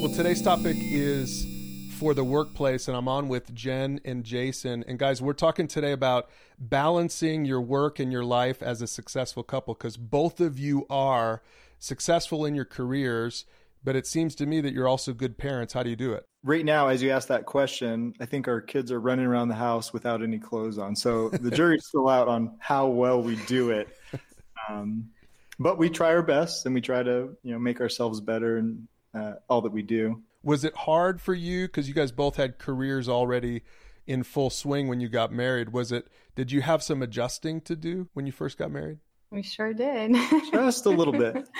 Well, today's topic is for the workplace, and I'm on with Jen and Jason. And guys, we're talking today about balancing your work and your life as a successful couple because both of you are successful in your careers, but it seems to me that you're also good parents. How do you do it? Right now, as you ask that question, I think our kids are running around the house without any clothes on. So the jury's still out on how well we do it. Um, but we try our best and we try to, you know, make ourselves better and uh, all that we do. Was it hard for you because you guys both had careers already in full swing when you got married? Was it? Did you have some adjusting to do when you first got married? We sure did. Just a little bit.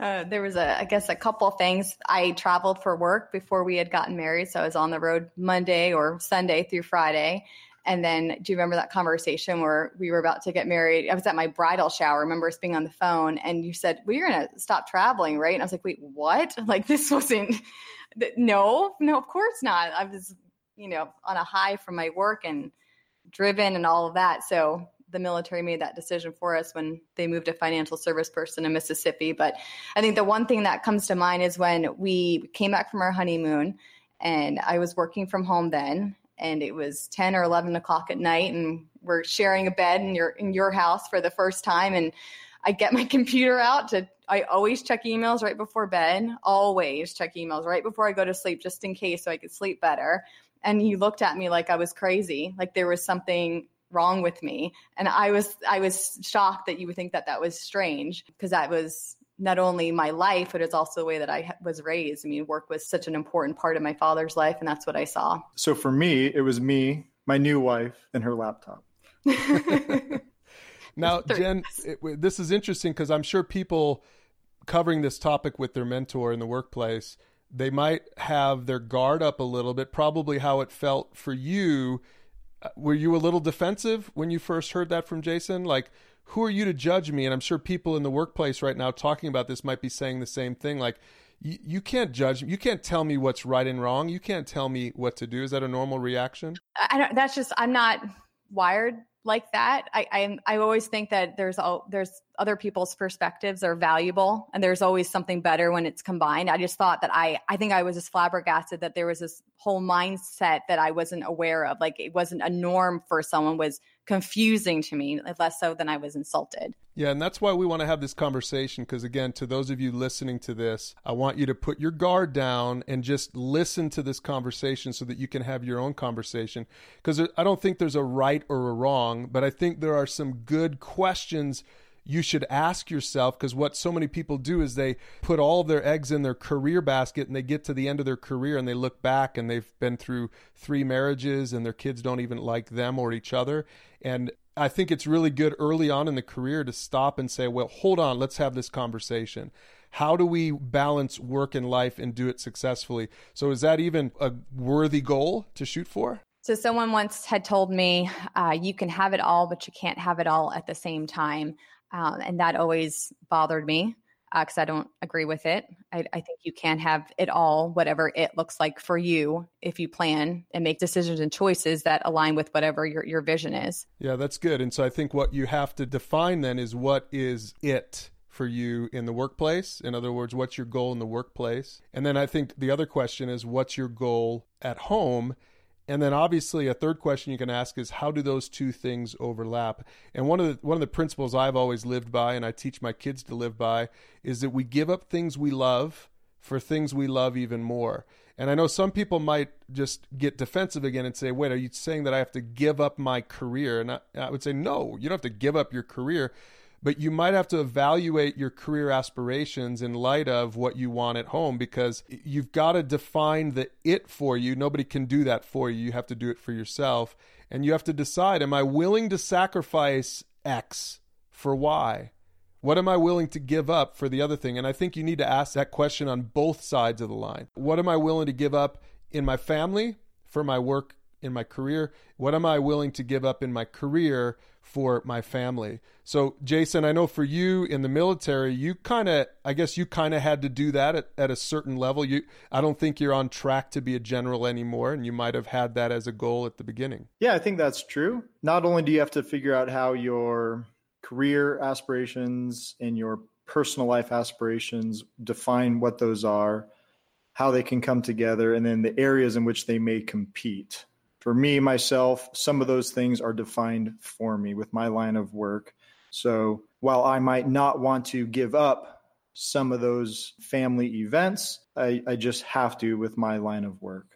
Uh, there was a, I guess, a couple things. I traveled for work before we had gotten married, so I was on the road Monday or Sunday through Friday. And then, do you remember that conversation where we were about to get married? I was at my bridal shower. I remember us being on the phone, and you said, "Well, you're going to stop traveling, right?" And I was like, "Wait, what? Like this wasn't? No, no, of course not. I was, you know, on a high from my work and driven and all of that. So the military made that decision for us when they moved a financial service person in Mississippi. But I think the one thing that comes to mind is when we came back from our honeymoon and I was working from home then and it was 10 or 11 o'clock at night and we're sharing a bed in your in your house for the first time and I get my computer out to I always check emails right before bed, always check emails right before I go to sleep just in case so I could sleep better. And he looked at me like I was crazy, like there was something wrong with me. And I was I was shocked that you would think that that was strange because that was not only my life, but it's also the way that I was raised. I mean, work was such an important part of my father's life, and that's what I saw. So for me, it was me, my new wife, and her laptop. now, Jen, it, this is interesting because I'm sure people covering this topic with their mentor in the workplace, they might have their guard up a little bit, probably how it felt for you. Uh, were you a little defensive when you first heard that from Jason? Like, who are you to judge me? And I'm sure people in the workplace right now talking about this might be saying the same thing. Like, you, you can't judge me. you can't tell me what's right and wrong you can't tell me what to do is that a normal reaction i don't that's just i'm not wired like that i i, I always think that there's all there's other people's perspectives are valuable and there's always something better when it's combined. I just thought that i i think i was just flabbergasted that there was this whole mindset that i wasn't aware of. Like it wasn't a norm for someone was confusing to me less so than i was insulted. Yeah and that's why we want to have this conversation because again to those of you listening to this i want you to put your guard down and just listen to this conversation so that you can have your own conversation. Because i don't think there's a right or a wrong but i think there are some good questions you should ask yourself because what so many people do is they put all their eggs in their career basket and they get to the end of their career and they look back and they've been through three marriages and their kids don't even like them or each other and I think it's really good early on in the career to stop and say, well, hold on, let's have this conversation. How do we balance work and life and do it successfully? So, is that even a worthy goal to shoot for? So, someone once had told me, uh, you can have it all, but you can't have it all at the same time. Um, and that always bothered me because uh, I don't agree with it. I, I, think you can have it all, whatever it looks like for you, if you plan and make decisions and choices that align with whatever your, your vision is. Yeah, that's good. And so I think what you have to define then is what is it for you in the workplace? In other words, what's your goal in the workplace? And then I think the other question is what's your goal at home? And then obviously a third question you can ask is how do those two things overlap? And one of the one of the principles I've always lived by and I teach my kids to live by is that we give up things we love for things we love even more. And I know some people might just get defensive again and say, "Wait, are you saying that I have to give up my career?" And I, I would say, "No, you don't have to give up your career." But you might have to evaluate your career aspirations in light of what you want at home because you've got to define the it for you. Nobody can do that for you. You have to do it for yourself. And you have to decide am I willing to sacrifice X for Y? What am I willing to give up for the other thing? And I think you need to ask that question on both sides of the line. What am I willing to give up in my family for my work in my career? What am I willing to give up in my career for my family? So, Jason, I know for you in the military, you kind of, I guess you kind of had to do that at, at a certain level. You, I don't think you're on track to be a general anymore, and you might have had that as a goal at the beginning. Yeah, I think that's true. Not only do you have to figure out how your career aspirations and your personal life aspirations define what those are, how they can come together, and then the areas in which they may compete. For me, myself, some of those things are defined for me with my line of work. So while I might not want to give up some of those family events, I, I just have to with my line of work.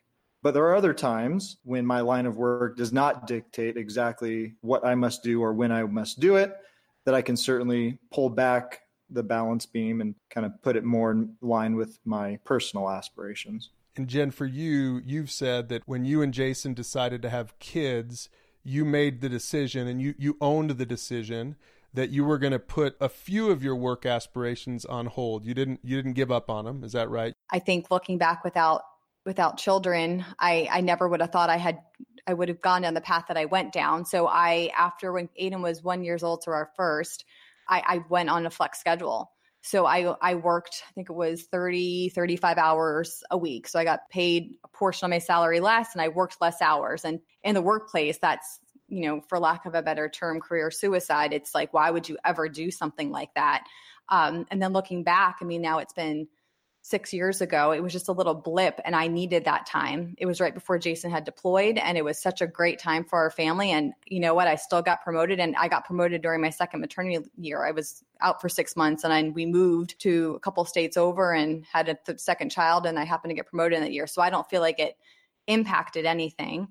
But there are other times when my line of work does not dictate exactly what I must do or when I must do it, that I can certainly pull back the balance beam and kind of put it more in line with my personal aspirations. And Jen, for you, you've said that when you and Jason decided to have kids, you made the decision and you, you owned the decision that you were going to put a few of your work aspirations on hold. You didn't you didn't give up on them. Is that right? I think looking back without without children, I I never would have thought I had I would have gone down the path that I went down. So I after when Aiden was one years old to our first, I, I went on a flex schedule. So I I worked, I think it was 30, 35 hours a week. So I got paid a portion of my salary less and I worked less hours. And in the workplace, that's, you know, for lack of a better term, career suicide. It's like, why would you ever do something like that? Um, and then looking back, I mean, now it's been six years ago. It was just a little blip, and I needed that time. It was right before Jason had deployed, and it was such a great time for our family. And you know what? I still got promoted, and I got promoted during my second maternity year. I was out for six months, and I, we moved to a couple states over and had a th- second child, and I happened to get promoted in that year. So I don't feel like it impacted anything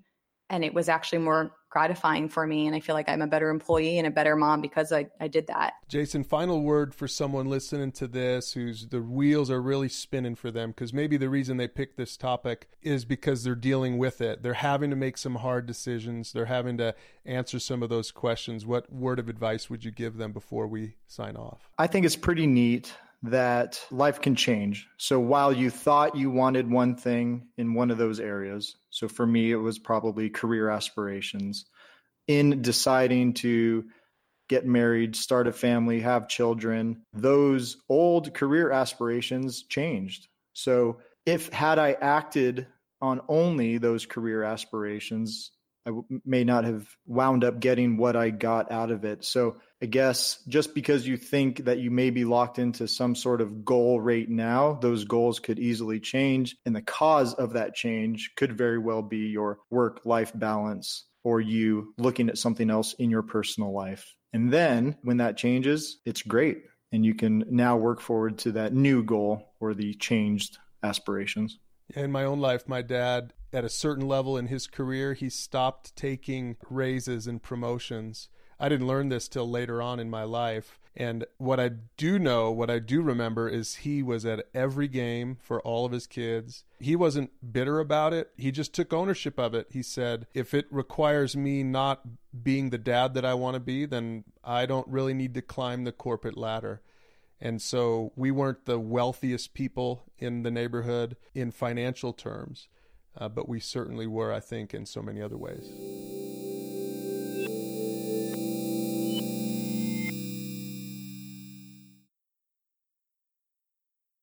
and it was actually more gratifying for me and i feel like i'm a better employee and a better mom because i, I did that. Jason final word for someone listening to this who's the wheels are really spinning for them because maybe the reason they picked this topic is because they're dealing with it. They're having to make some hard decisions. They're having to answer some of those questions. What word of advice would you give them before we sign off? I think it's pretty neat that life can change. So while you thought you wanted one thing in one of those areas, so for me, it was probably career aspirations, in deciding to get married, start a family, have children, those old career aspirations changed. So if had I acted on only those career aspirations, I w- may not have wound up getting what I got out of it. So I guess just because you think that you may be locked into some sort of goal right now, those goals could easily change. And the cause of that change could very well be your work life balance or you looking at something else in your personal life. And then when that changes, it's great. And you can now work forward to that new goal or the changed aspirations. In my own life, my dad, at a certain level in his career, he stopped taking raises and promotions I didn't learn this till later on in my life. And what I do know, what I do remember is he was at every game for all of his kids. He wasn't bitter about it. He just took ownership of it. He said, if it requires me not being the dad that I want to be, then I don't really need to climb the corporate ladder. And so we weren't the wealthiest people in the neighborhood in financial terms, uh, but we certainly were, I think, in so many other ways.